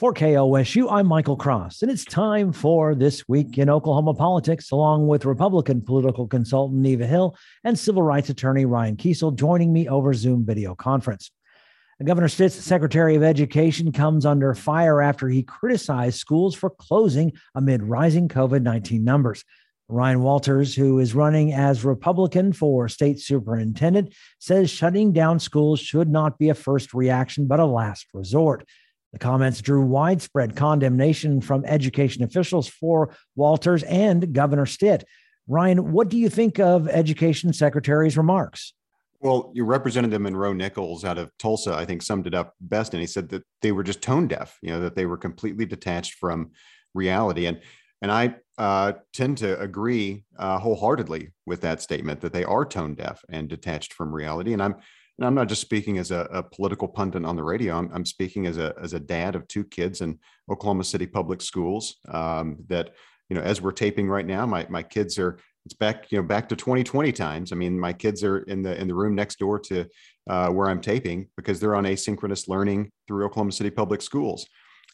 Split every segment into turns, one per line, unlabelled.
For KOSU, I'm Michael Cross, and it's time for This Week in Oklahoma Politics, along with Republican political consultant Neva Hill and civil rights attorney Ryan Kiesel joining me over Zoom video conference. Governor Stitt's Secretary of Education comes under fire after he criticized schools for closing amid rising COVID 19 numbers. Ryan Walters, who is running as Republican for state superintendent, says shutting down schools should not be a first reaction, but a last resort. The comments drew widespread condemnation from education officials for Walters and Governor Stitt. Ryan, what do you think of Education Secretary's remarks?
Well, your Representative Monroe Nichols out of Tulsa, I think, summed it up best. And he said that they were just tone deaf, you know, that they were completely detached from reality. And and I uh, tend to agree uh, wholeheartedly with that statement that they are tone deaf and detached from reality. And I'm and I'm not just speaking as a, a political pundit on the radio. I'm, I'm, speaking as a as a dad of two kids in Oklahoma City public schools. Um, that you know, as we're taping right now, my my kids are it's back you know back to 2020 times. I mean, my kids are in the in the room next door to uh, where I'm taping because they're on asynchronous learning through Oklahoma City public schools.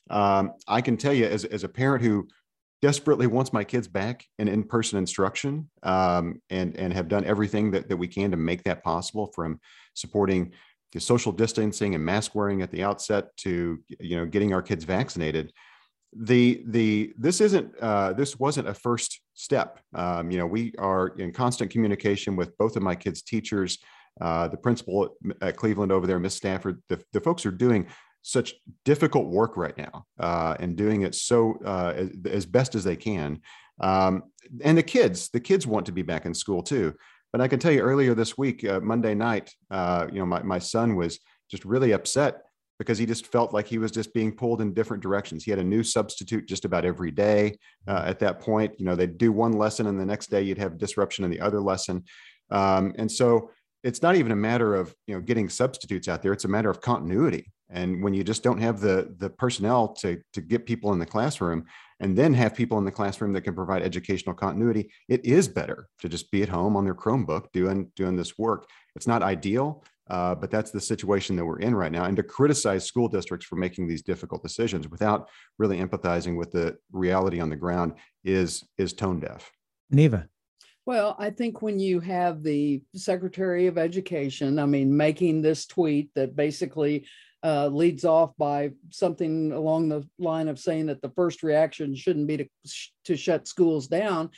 Um, I can tell you as as a parent who desperately wants my kids back in in-person instruction um, and and have done everything that, that we can to make that possible from supporting the social distancing and mask wearing at the outset to you know getting our kids vaccinated. The the this isn't uh, this wasn't a first step. Um, you know we are in constant communication with both of my kids teachers uh, the principal at cleveland over there miss stafford. The, the folks are doing such difficult work right now uh, and doing it so uh, as, as, best as they can. Um, and the kids, the kids want to be back in school too. But I can tell you earlier this week, uh, Monday night, uh, you know, my, my son was just really upset because he just felt like he was just being pulled in different directions. He had a new substitute just about every day uh, at that point. You know, they'd do one lesson and the next day you'd have disruption in the other lesson. Um, and so it's not even a matter of you know getting substitutes out there it's a matter of continuity and when you just don't have the the personnel to to get people in the classroom and then have people in the classroom that can provide educational continuity it is better to just be at home on their chromebook doing doing this work. It's not ideal uh, but that's the situation that we're in right now. And to criticize school districts for making these difficult decisions without really empathizing with the reality on the ground is is tone deaf.
Neva.
Well, I think when you have the Secretary of Education, I mean, making this tweet that basically uh, leads off by something along the line of saying that the first reaction shouldn't be to, to shut schools down.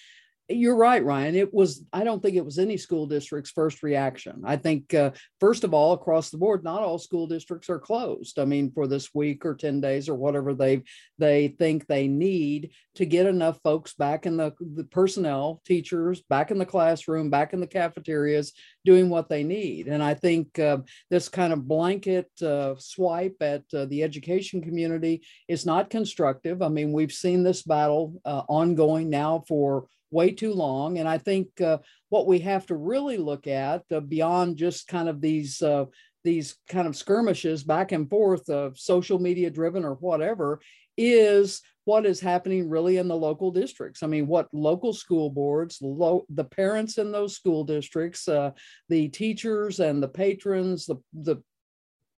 You're right, Ryan. It was, I don't think it was any school district's first reaction. I think, uh, first of all, across the board, not all school districts are closed. I mean, for this week or 10 days or whatever they they think they need to get enough folks back in the, the personnel, teachers, back in the classroom, back in the cafeterias, doing what they need. And I think uh, this kind of blanket uh, swipe at uh, the education community is not constructive. I mean, we've seen this battle uh, ongoing now for way too long. And I think uh, what we have to really look at uh, beyond just kind of these uh, these kind of skirmishes back and forth of social media driven or whatever is what is happening really in the local districts. I mean, what local school boards, lo- the parents in those school districts, uh, the teachers and the patrons, the, the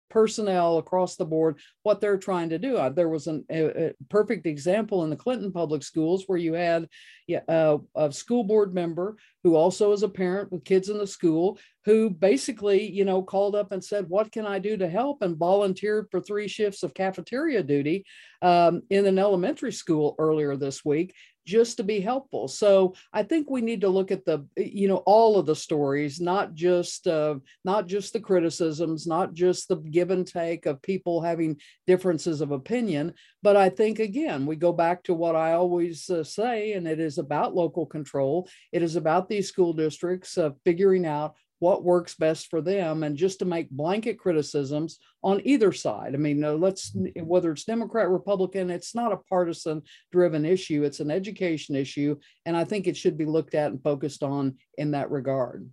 personnel across the board what they're trying to do. Uh, there was an, a, a, perfect example in the Clinton public schools where you had yeah, uh, a school board member who also is a parent with kids in the school who basically, you know, called up and said, "What can I do to help?" and volunteered for three shifts of cafeteria duty um, in an elementary school earlier this week just to be helpful. So I think we need to look at the, you know, all of the stories, not just, uh, not just the criticisms, not just the give and take of people having differences of opinion. But I think again, we go back to what I always uh, say, and it is about local control. It is about these school districts uh, figuring out what works best for them and just to make blanket criticisms on either side. I mean let's mm-hmm. whether it's democrat republican it's not a partisan driven issue it's an education issue and i think it should be looked at and focused on in that regard.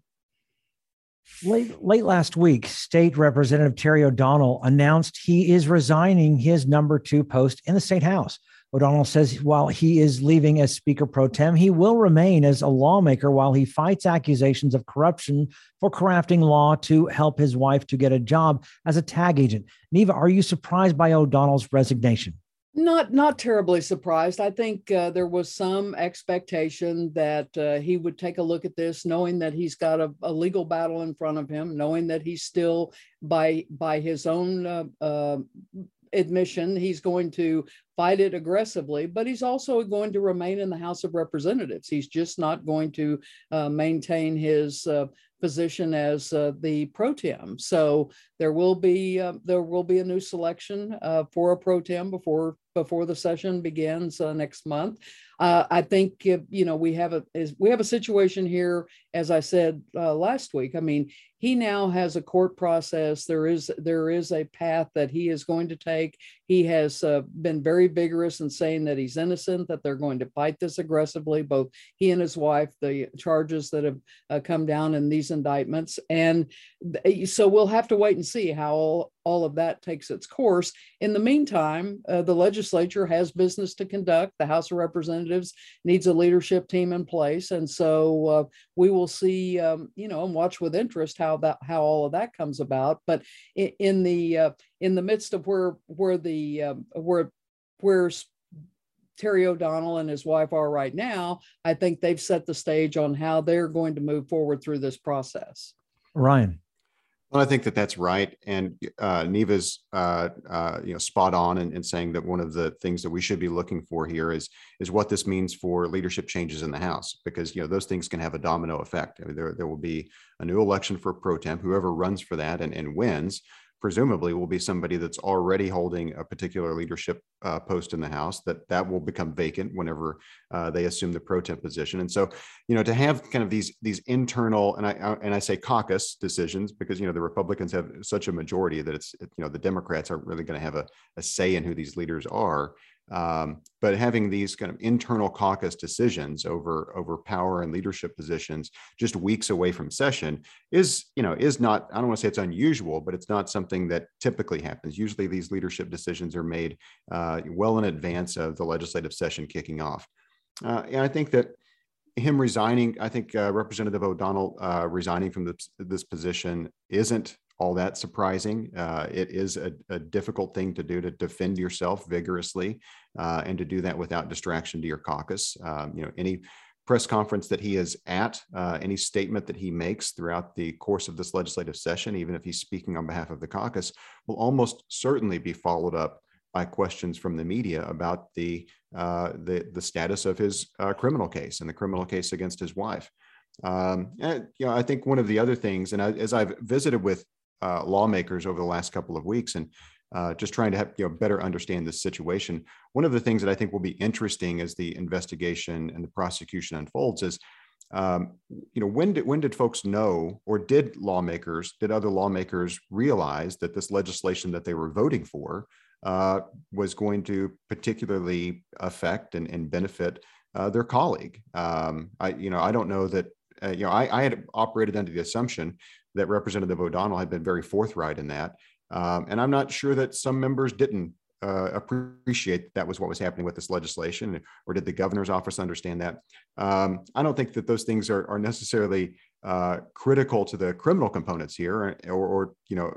Late, late last week, State Representative Terry O'Donnell announced he is resigning his number two post in the state house. O'Donnell says while he is leaving as Speaker pro tem, he will remain as a lawmaker while he fights accusations of corruption for crafting law to help his wife to get a job as a tag agent. Neva, are you surprised by O'Donnell's resignation?
Not not terribly surprised. I think uh, there was some expectation that uh, he would take a look at this, knowing that he's got a, a, legal battle in front of him, knowing that he's still by by his own uh, uh admission he's going to fight it aggressively, but he's also going to remain in the House of Representatives. He's just not going to uh, maintain his uh, position as uh, the pro tem. So there will be uh, there will be a new selection uh, for a pro tem before before the session begins uh, next month. Uh, I think you know we have a is, we have a situation here, as I said uh, last week. I mean, he now has a court process. There is there is a path that he is going to take. He has uh, been very vigorous in saying that he's innocent, that they're going to fight this aggressively. Both he and his wife, the charges that have uh, come down in these indictments, and th- so we'll have to wait and see how all, of that takes its course. In the meantime, uh, the legislature has business to conduct. The House of Representatives needs a leadership team in place, and so uh, we will see, um, you know, and watch with interest how that how all of that comes about. But in, in the uh, in the midst of where where the um, where where Terry O'Donnell and his wife are right now, I think they've set the stage on how they're going to move forward through this process.
Ryan.
Well, I think that that's right, and uh, Neva's uh, uh, you know spot on in, in, saying that one of the things that we should be looking for here is is what this means for leadership changes in the House, because you know those things can have a domino effect. I mean, there there will be a new election for pro temp, whoever runs for that and, and wins presumably will be somebody that's already holding a particular leadership uh, post in the House that that will become vacant whenever uh, they assume the pro temp position. And so, you know, to have kind of these these internal and I and I say caucus decisions because you know the Republicans have such a majority that it's you know the Democrats aren't really going to have a, a say in who these leaders are. Um, but having these kind of internal caucus decisions over over power and leadership positions just weeks away from session is you know is not I don't want to say it's unusual, but it's not something that typically happens. Usually, these leadership decisions are made uh, well in advance of the legislative session kicking off, uh, and I think that him resigning, I think uh, Representative O'Donnell uh, resigning from this, this position isn't all that surprising. Uh, it is a, a, difficult thing to do to defend yourself vigorously uh, and to do that without distraction to your caucus. Um, you know, any press conference that he is at, uh, any statement that he makes throughout the course of this legislative session, even if he's speaking on behalf of the caucus, will almost certainly be followed up by questions from the media about the uh, the, the status of his uh, criminal case and the criminal case against his wife. Um, and, you know, I think one of the other things, and I, as I've visited with uh, lawmakers over the last couple of weeks and uh, just trying to have, you know, better understand this situation. One of the things that I think will be interesting as the investigation and the prosecution unfolds is, um, you know, when did when did folks know, or did lawmakers, did other lawmakers realize that this legislation that they were voting for uh, was going to particularly affect and, and benefit uh, their colleague? Um, I, you know, I don't know that. Uh, you know, I, I had operated under the assumption that Representative O'Donnell had been very forthright in that. Um, and I'm not sure that some members didn't uh, appreciate that, that was what was happening with this legislation, or did the governor's office understand that? Um, I don't think that those things are, are necessarily uh, critical to the criminal components here, or, or, you know,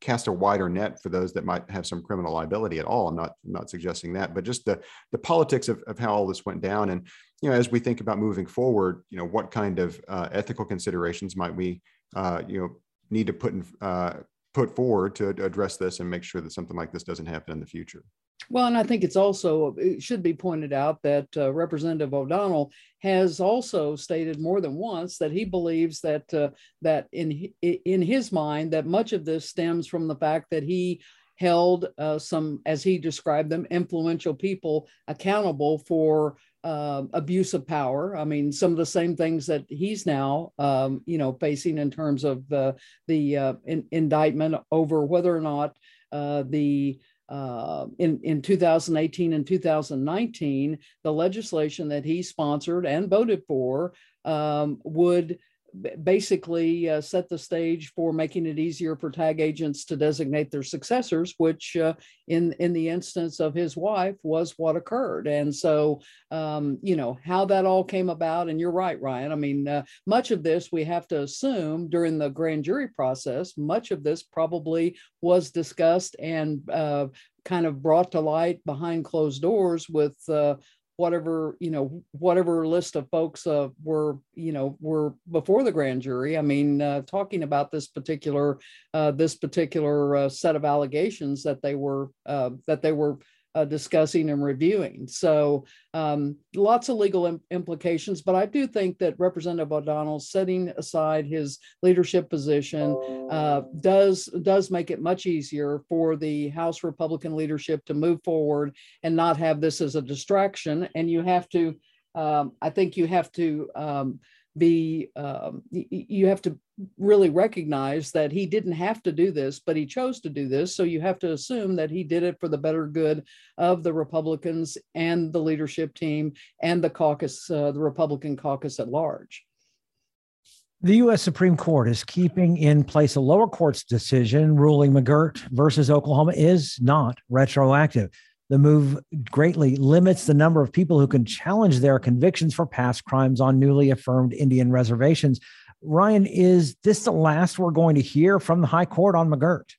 cast a wider net for those that might have some criminal liability at all. I'm not I'm not suggesting that, but just the the politics of, of how all this went down, and you know, as we think about moving forward, you know, what kind of uh, ethical considerations might we uh, you know need to put in, uh, put forward to address this and make sure that something like this doesn't happen in the future.
Well, and I think it's also it should be pointed out that uh, Representative O'Donnell has also stated more than once that he believes that uh, that in in his mind that much of this stems from the fact that he held uh, some, as he described them, influential people accountable for uh, abuse of power. I mean, some of the same things that he's now, um, you know, facing in terms of the the uh, in, indictment over whether or not uh, the uh, in in 2018 and 2019, the legislation that he sponsored and voted for um, would basically uh, set the stage for making it easier for tag agents to designate their successors, which uh, in in the instance of his wife was what occurred. And so, um, you know, how that all came about. And you're right, Ryan. I mean, uh, much of this we have to assume during the grand jury process. Much of this probably was discussed and uh, kind of brought to light behind closed doors with uh, whatever you know whatever list of folks uh, were you know were before the grand jury. I mean uh, talking about this particular uh, this particular uh, set of allegations that they were uh, that they were uh, discussing and reviewing. So um, lots of legal Im- implications, but I do think that Representative O'Donnell setting aside his leadership position uh, does does make it much easier for the House Republican leadership to move forward and not have this as a distraction. And you have to, um, I think you have to. Um, be um, you have to really recognize that he didn't have to do this but he chose to do this so you have to assume that he did it for the better good of the republicans and the leadership team and the caucus uh, the republican caucus at large
the U.S. Supreme Court is keeping in place a lower court's decision ruling McGirt versus Oklahoma is not retroactive. The move greatly limits the number of people who can challenge their convictions for past crimes on newly affirmed Indian reservations. Ryan, is this the last we're going to hear from the High Court on McGirt?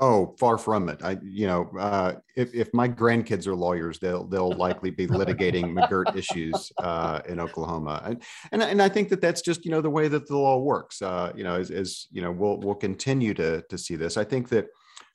Oh, far from it. I, you know, uh, if, if my grandkids are lawyers, they'll they'll likely be litigating McGirt issues uh, in Oklahoma, and, and and I think that that's just you know the way that the law works. Uh, you know, as, as you know, we'll we'll continue to to see this. I think that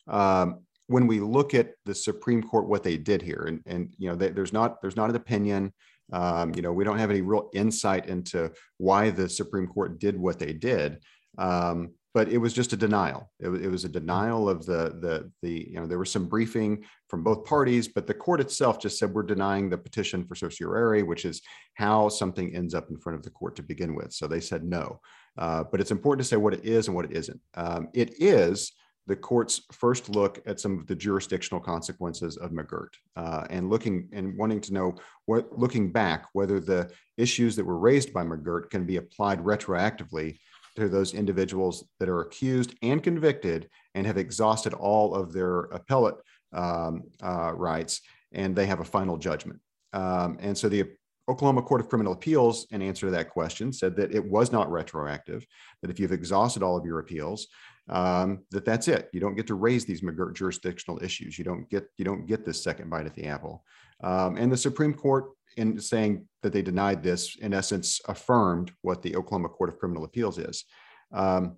um, when we look at the Supreme Court, what they did here, and, and you know, they, there's not there's not an opinion. Um, you know, we don't have any real insight into why the Supreme Court did what they did. Um, but it was just a denial. It was, it was a denial of the the the you know there was some briefing from both parties, but the court itself just said we're denying the petition for certiorari, which is how something ends up in front of the court to begin with. So they said no. Uh, but it's important to say what it is and what it isn't. Um, it is the court's first look at some of the jurisdictional consequences of McGirt uh, and looking and wanting to know what, looking back, whether the issues that were raised by McGirt can be applied retroactively to those individuals that are accused and convicted and have exhausted all of their appellate um, uh, rights and they have a final judgment. Um, and so the Oklahoma Court of Criminal Appeals, in answer to that question, said that it was not retroactive, that if you've exhausted all of your appeals, um, that that's it. You don't get to raise these jurisdictional issues. You don't get you don't get this second bite at the apple. Um, and the Supreme Court, in saying that they denied this, in essence, affirmed what the Oklahoma Court of Criminal Appeals is. Um,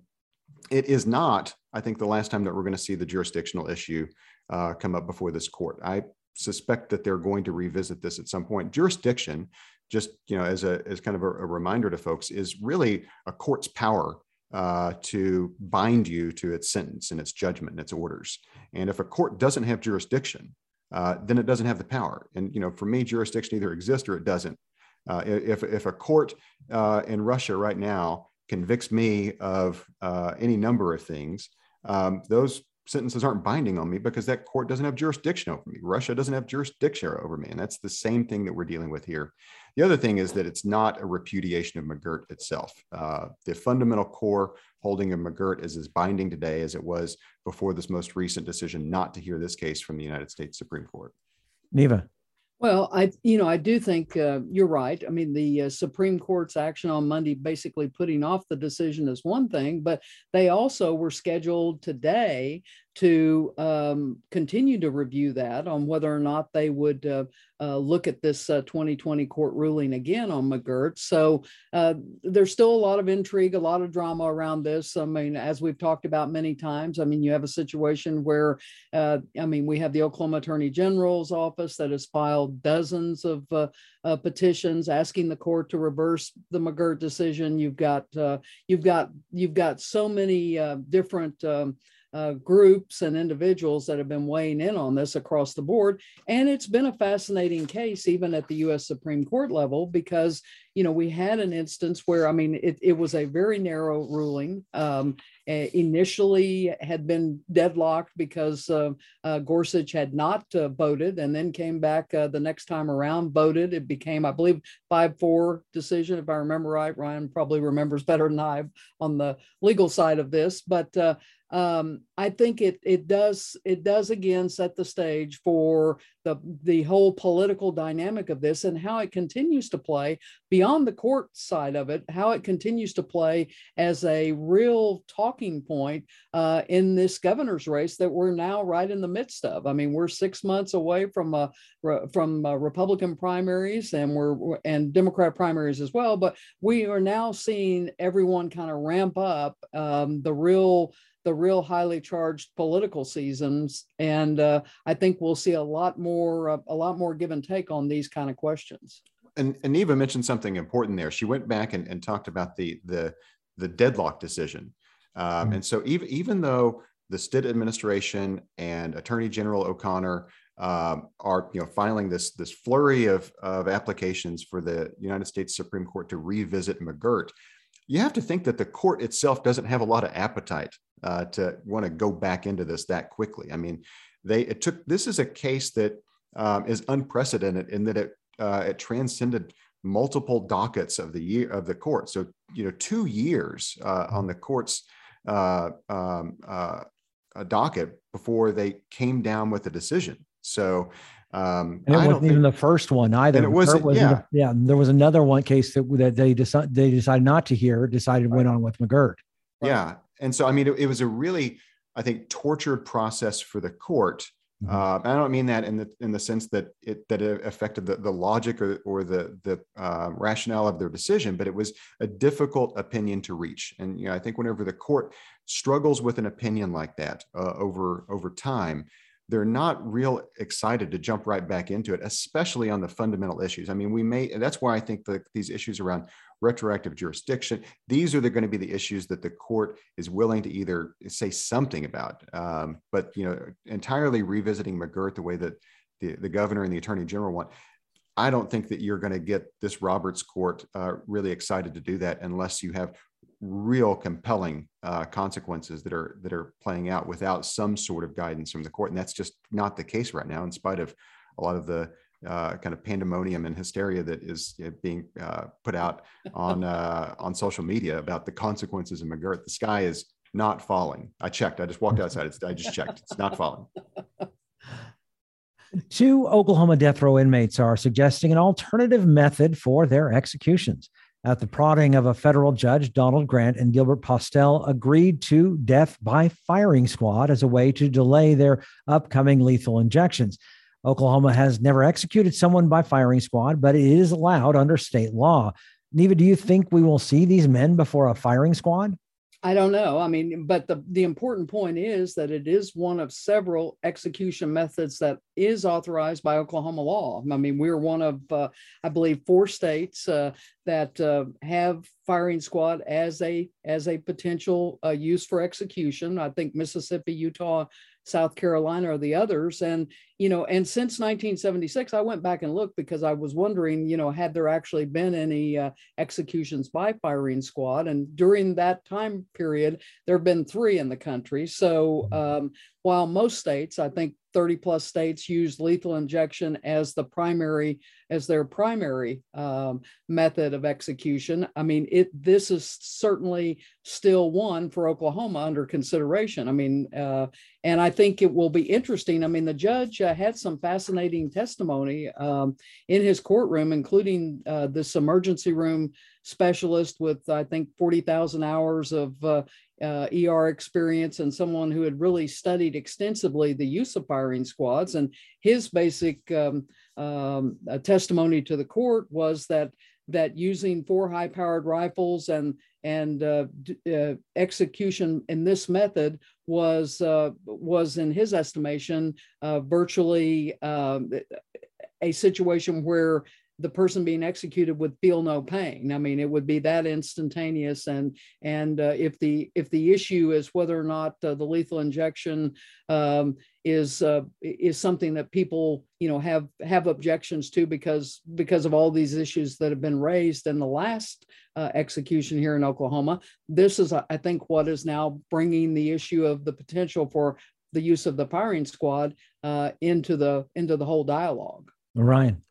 it is not, I think, the last time that we're going to see the jurisdictional issue uh, come up before this court. I suspect that they're going to revisit this at some point. Jurisdiction, just you know, as a as kind of a, a reminder to folks, is really a court's power uh, to bind you to its sentence and its judgment and its orders. And if a court doesn't have jurisdiction, uh, then it doesn't have the power. And you know, for me, jurisdiction either exists or it doesn't. Uh, if if a court uh, in Russia right now convicts me of uh, any number of things, um, those sentences aren't binding on me because that court doesn't have jurisdiction over me. Russia doesn't have jurisdiction over me. And that's the same thing that we're dealing with here. The other thing is that it's not a repudiation of McGirt itself. Uh, the fundamental core holding of McGirt is as binding today as it was before this most recent decision not to hear this case from the United States Supreme Court.
Neva.
Well, I you know I do think uh, you're right. I mean, the uh, Supreme Court's action on Monday basically putting off the decision is one thing, but they also were scheduled today to um, continue to review that on whether or not they would uh, uh, look at this 2020 uh, court ruling again on McGirt. So uh, there's still a lot of intrigue, a lot of drama around this. I mean, as we've talked about many times, I mean, you have a situation where, uh, I mean, we have the Oklahoma Attorney General's office that has filed dozens of petitions asking the court to reverse the McGirt decision. You've got you've got you've got so many different um, uh, groups and individuals that have been weighing in on this across the board. And it's been a fascinating case, even at the US Supreme Court level, because, you know, we had an instance where, I mean, it, it was a very narrow ruling. Um, initially had been deadlocked because uh, uh, Gorsuch had not uh, voted and then came back uh, the next time around, voted. It became, I believe, 5 4 decision, if I remember right. Ryan probably remembers better than I on the legal side of this. But uh, um, I think it it does it does again set the stage for the the whole political dynamic of this and how it continues to play beyond the court side of it, how it continues to play as a real talking point uh, in this governor's race that we're now right in the midst of. I mean, we're six months away from a from a Republican primaries and we're and Democrat primaries as well, but we are now seeing everyone kind of ramp up um, the real the real highly charged political seasons. And uh, I think we'll see a lot more, uh, a lot more give and take on these kind of questions.
And, and Neva mentioned something important there. She went back and, and talked about the, the, the deadlock decision. Um, mm-hmm. And so even, even though the Stitt administration and Attorney General O'Connor um, are you know filing this this flurry of, of applications for the United States Supreme Court to revisit McGirt, you have to think that the court itself doesn't have a lot of appetite uh, to want to go back into this that quickly. I mean, they it took this is a case that um, is unprecedented in that it uh, it transcended multiple dockets of the year of the court. So you know, two years uh, on the court's uh, um, uh, docket before they came down with a decision. So. Um,
and it wasn't even the first one either.
And it wasn't, was yeah.
yeah. There was another one case that, that they decided they decided not to hear, decided right. went on with McGirt.
Right. Yeah, and so I mean, it, it, was a really, I think, tortured process for the court. Mm-hmm. Uh, I don't mean that in the in the sense that it that it affected the, the logic or, or the the uh, rationale of their decision, but it was a difficult opinion to reach. And you know, I think whenever the court struggles with an opinion like that uh, over over time, they're not real excited to jump right back into it, especially on the fundamental issues. I mean, we may, that's why I think that these issues around retroactive jurisdiction, these are the, going to be the issues that the court is willing to either say something about. Um, but, you know, entirely revisiting McGirt the way that the, the governor and the attorney general want, I don't think that you're going to get this Roberts court uh, really excited to do that unless you have real compelling uh, consequences that are that are playing out without some sort of guidance from the court, and that's just not the case right now. In spite of a lot of the uh, kind of pandemonium and hysteria that is being uh, put out on uh, on social media about the consequences of McGirt, the sky is not falling. I checked. I just walked outside. It's, I just checked. It's not falling.
Two Oklahoma death row inmates are suggesting an alternative method for their executions. At the prodding of a federal judge, Donald Grant and Gilbert Postelle agreed to death by firing squad as a way to delay their upcoming lethal injections. Oklahoma has never executed someone by firing squad, but it is allowed under state law. Neva, do you think we will see these men before a firing squad?
I don't know. I mean, but the, the important point is that it is one of several execution methods that is authorized by Oklahoma law. I mean, we're one of, uh, I believe, four states uh, that uh, have firing squad as a as a potential uh, use for execution. I think Mississippi, Utah, South Carolina or the others. And, you know, and since 1976, I went back and looked because I was wondering, you know, had there actually been any uh, executions by firing squad? And during that time period, there have been three in the country. So um, while most states, I think 30 plus states use lethal injection as the primary as their primary um, method of execution. I mean it this is certainly still one for oklahoma under consideration. I mean uh, and i think it will be interesting. I mean the judge uh, had some fascinating testimony um, in his courtroom including uh, this emergency room specialist with i think 40000 hours of uh, uh, ER experience and someone who had really studied extensively the use of firing squads. And his basic um, um, testimony to the court was that that using four high-powered rifles and and uh, uh, execution in this method was uh, was in his estimation uh, virtually um, a situation where the person being executed would feel no pain. I mean, it would be that instantaneous. And and uh, if the if the issue is whether or not uh, the lethal injection um, is uh, is something that people you know have have objections to because because of all these issues that have been raised in the last uh, execution here in Oklahoma. This is, I think, what is now bringing the issue of the potential for the use of the firing squad uh, into the into the whole dialogue.
Ryan.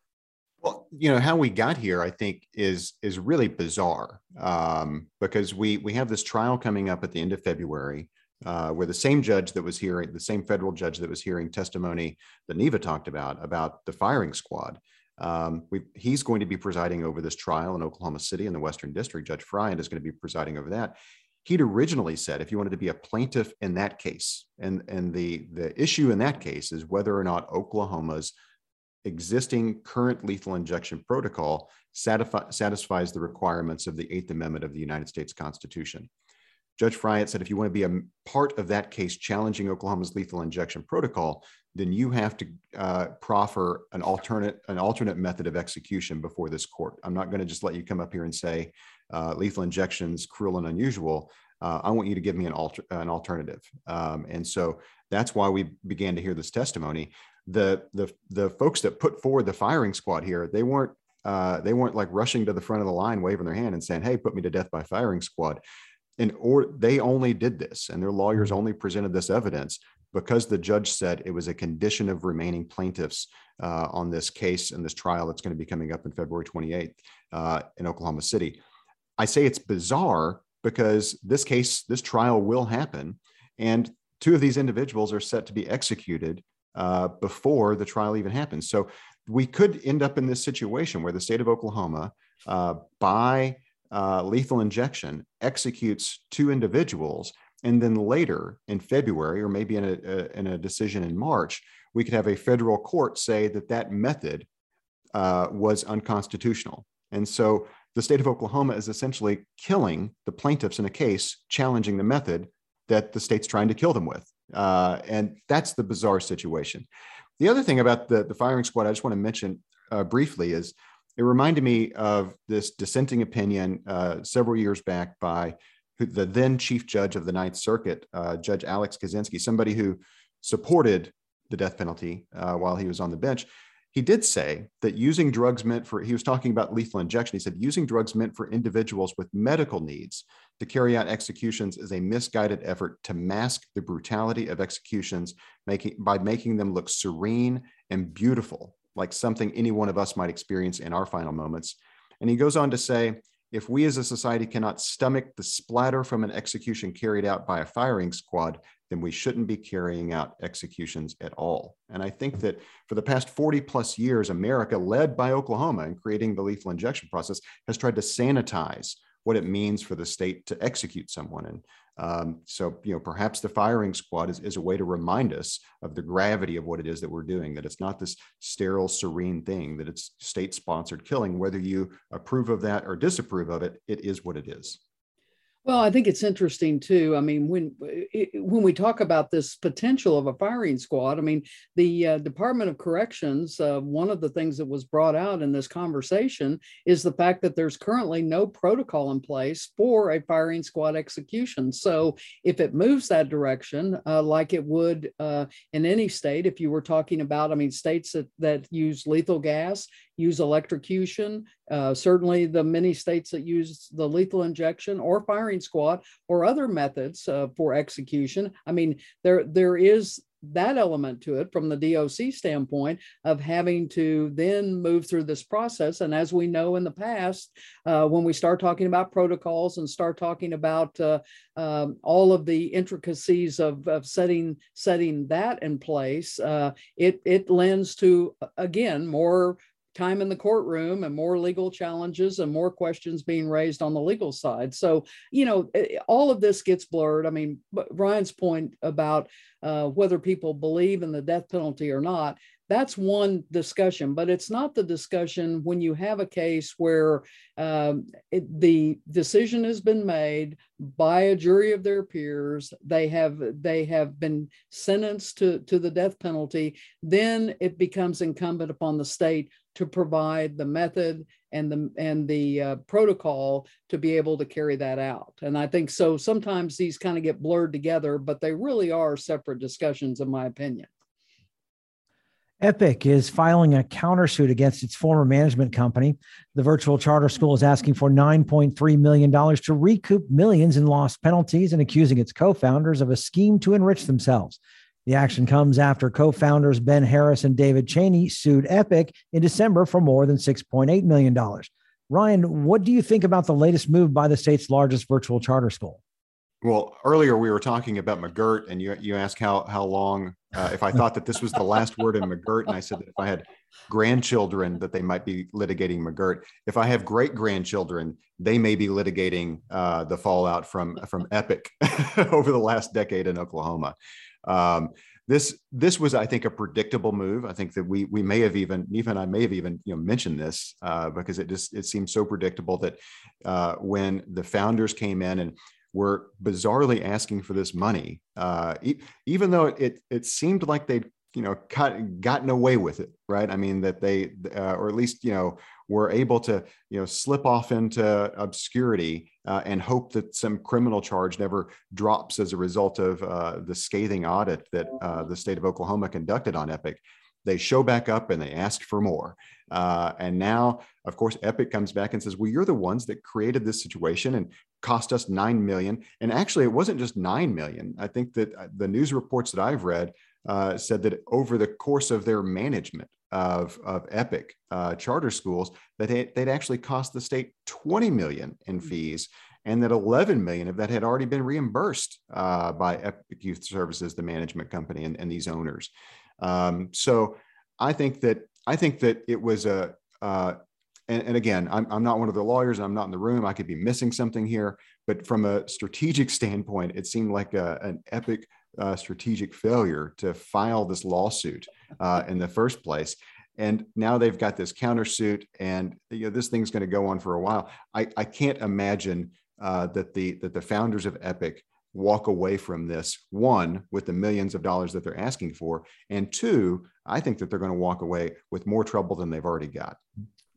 Well, you know how we got here, I think, is is really bizarre um, because we we have this trial coming up at the end of February, uh, where the same judge that was hearing the same federal judge that was hearing testimony that Neva talked about about the firing squad. Um, we, he's going to be presiding over this trial in Oklahoma City in the Western District. Judge Friot is going to be presiding over that. He'd originally said if you wanted to be a plaintiff in that case, and and the the issue in that case is whether or not Oklahoma's existing current lethal injection protocol satisfi- satisfies the requirements of the Eighth Amendment of the United States Constitution. Judge Friot said if you want to be a part of that case challenging Oklahoma's lethal injection protocol, then you have to uh, proffer an alternate an alternate method of execution before this court. I'm not going to just let you come up here and say uh, lethal injections cruel and unusual. Uh, I want you to give me an alter an alternative. Um, and so that's why we began to hear this testimony the the the folks that put forward the firing squad here, they weren't uh, they weren't like rushing to the front of the line, waving their hand and saying, "Hey, put me to death by firing squad." And or they only did this, and their lawyers only presented this evidence because the judge said it was a condition of remaining plaintiffs uh, on this case and this trial that's going to be coming up in February 28th uh, in Oklahoma City. I say it's bizarre because this case, this trial will happen, and two of these individuals are set to be executed uh, before the trial even happens. So we could end up in this situation where the state of Oklahoma, uh, by uh, lethal injection, executes two individuals. And then later in February, or maybe in a, a, in a decision in March, we could have a federal court say that that method uh, was unconstitutional. And so the state of Oklahoma is essentially killing the plaintiffs in a case challenging the method that the state's trying to kill them with. Uh, and that's the bizarre situation. The other thing about the, the firing squad, I just want to mention uh, briefly, is it reminded me of this dissenting opinion uh, several years back by the then chief judge of the Ninth Circuit, uh, Judge Alex Kozinski, somebody who supported the death penalty uh, while he was on the bench. He did say that using drugs meant for, he was talking about lethal injection. He said using drugs meant for individuals with medical needs to carry out executions is a misguided effort to mask the brutality of executions making, by making them look serene and beautiful, like something any one of us might experience in our final moments. And he goes on to say, if we as a society cannot stomach the splatter from an execution carried out by a firing squad, then we shouldn't be carrying out executions at all. And I think that for the past 40 plus years, America, led by Oklahoma in creating the lethal injection process, has tried to sanitize what it means for the state to execute someone. And um, so, you know, perhaps the firing squad is, is a way to remind us of the gravity of what it is that we're doing, that it's not this sterile, serene thing, that it's state sponsored killing. Whether you approve of that or disapprove of it, it is what it is.
Well, I think it's interesting too. I mean, when when we talk about this potential of a firing squad, I mean, the uh, Department of Corrections. Uh, one of the things that was brought out in this conversation is the fact that there's currently no protocol in place for a firing squad execution. So, if it moves that direction, uh, like it would uh, in any state, if you were talking about, I mean, states that that use lethal gas use electrocution. Uh, certainly, the many states that use the lethal injection or firing squad or other methods uh, for execution. I mean, there there is that element to it from the DOC standpoint of having to then move through this process. And as we know in the past, uh, when we start talking about protocols and start talking about uh, um, all of the intricacies of, of setting setting that in place, uh, it it lends to again more time in the courtroom and more legal challenges and more questions being raised on the legal side. So, you know, eh, all of this gets blurred. I mean, Ryan's point about uh, whether people believe in the death penalty or not, that's one discussion, but it's not the discussion when you have a case where um, it, the decision has been made by a jury of their peers. They have they have been sentenced to to the death penalty. Then it becomes incumbent upon the state to provide the method and the and the uh, protocol to be able to carry that out. And I think so. Sometimes these kind of get blurred together, but they really are separate discussions, in my opinion.
Epic is filing a countersuit against its former management company. The virtual charter school is asking for $9.3 million to recoup millions in lost penalties and accusing its co founders of a scheme to enrich themselves. The action comes after co founders Ben Harris and David Chaney sued Epic in December for more than $6.8 million. Ryan, what do you think about the latest move by the state's largest virtual charter school?
Well, earlier we were talking about McGirt, and you you asked how how long uh, if I thought that this was the last word in McGirt, and I said that if I had grandchildren, that they might be litigating McGirt. If I have great grandchildren, they may be litigating uh, the fallout from from Epic over the last decade in Oklahoma. Um, this this was, I think, a predictable move. I think that we we may have even Neva and I may have even you know mentioned this uh, because it just it seems so predictable that uh, when the founders came in and were bizarrely asking for this money, uh, e- even though it it seemed like they'd you know cut, gotten away with it, right? I mean that they, uh, or at least you know, were able to you know slip off into obscurity uh, and hope that some criminal charge never drops as a result of uh, the scathing audit that uh, the state of Oklahoma conducted on Epic. They show back up and they ask for more. Uh, and now, of course, Epic comes back and says, "Well, you're the ones that created this situation and cost us nine million. And actually, it wasn't just nine million. I think that uh, the news reports that I've read uh, said that over the course of their management of, of Epic uh, charter schools, that they, would actually cost the state 20 million in hmm. fees, and that 11 million of that had already been reimbursed uh, by Epic Youth Services, the management company, and, and these owners. Um, so I think that I think that it was a uh, and, and again, I'm, I'm not one of the lawyers. I'm not in the room. I could be missing something here. But from a strategic standpoint, it seemed like a, an epic uh, strategic failure to file this lawsuit uh, in the first place. And now they've got this countersuit, and you know this thing's going to go on for a while. I, I can't imagine uh, that the that the founders of Epic walk away from this one with the millions of dollars that they're asking for, and two, I think that they're going to walk away with more trouble than they've already got.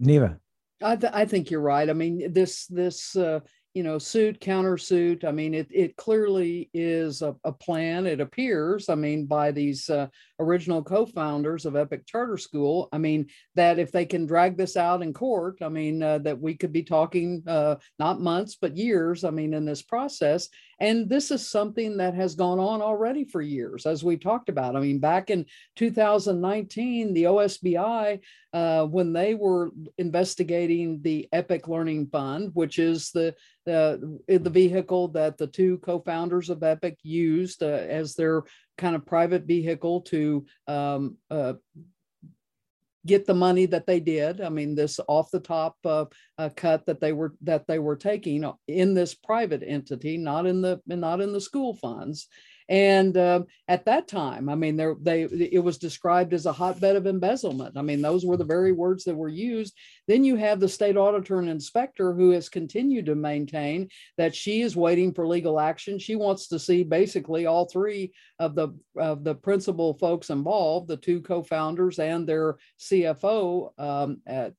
Neva.
I, th- I think you're right. I mean, this this uh, you know suit countersuit. I mean, it it clearly is a, a plan. It appears. I mean, by these uh, original co-founders of Epic Charter School. I mean, that if they can drag this out in court, I mean, uh, that we could be talking uh, not months but years. I mean, in this process, and this is something that has gone on already for years, as we talked about. I mean, back in 2019, the OSBI, uh, when they were investigating the Epic Learning Fund, which is the the, the vehicle that the two co-founders of Epic used uh, as their kind of private vehicle to um, uh, get the money that they did. I mean, this off the top uh, uh, cut that they were that they were taking in this private entity, not in the not in the school funds. And uh, at that time, I mean, there they it was described as a hotbed of embezzlement. I mean, those were the very words that were used. Then you have the state auditor and inspector who has continued to maintain that she is waiting for legal action. She wants to see basically all three of the of the principal folks involved, the two co-founders and their CFO um, at,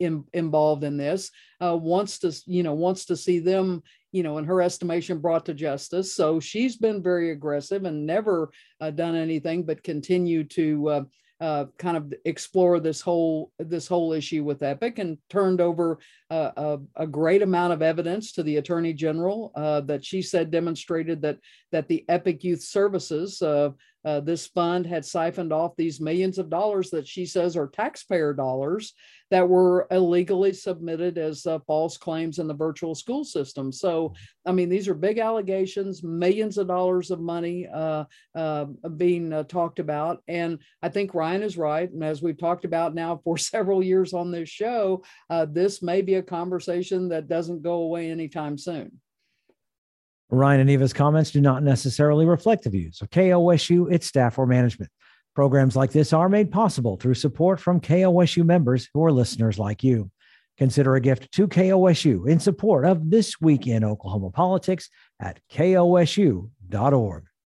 in, involved in this, uh, wants to you know wants to see them you know, in her estimation, brought to justice. So she's been very aggressive and never uh, done anything but continue to uh, uh, kind of explore this whole this whole issue with Epic and turned over uh, a, a, great amount of evidence to the Attorney General uh, that she said demonstrated that that the Epic Youth Services uh, this fund had siphoned off these millions of dollars that she says are taxpayer dollars that were illegally submitted as uh, false claims in the virtual school system. So, I mean, these are big allegations, millions of dollars of money uh, uh, being uh, talked about. And I think Ryan is right. And as we've talked about now for several years on this show, uh, this may be a conversation that doesn't go away anytime soon.
Ryan and Neva's comments do not necessarily reflect the views of KOSU, its staff, or management. Programs like this are made possible through support from KOSU members who are listeners like you. Consider a gift to KOSU in support of This Week in Oklahoma Politics at kosu.org.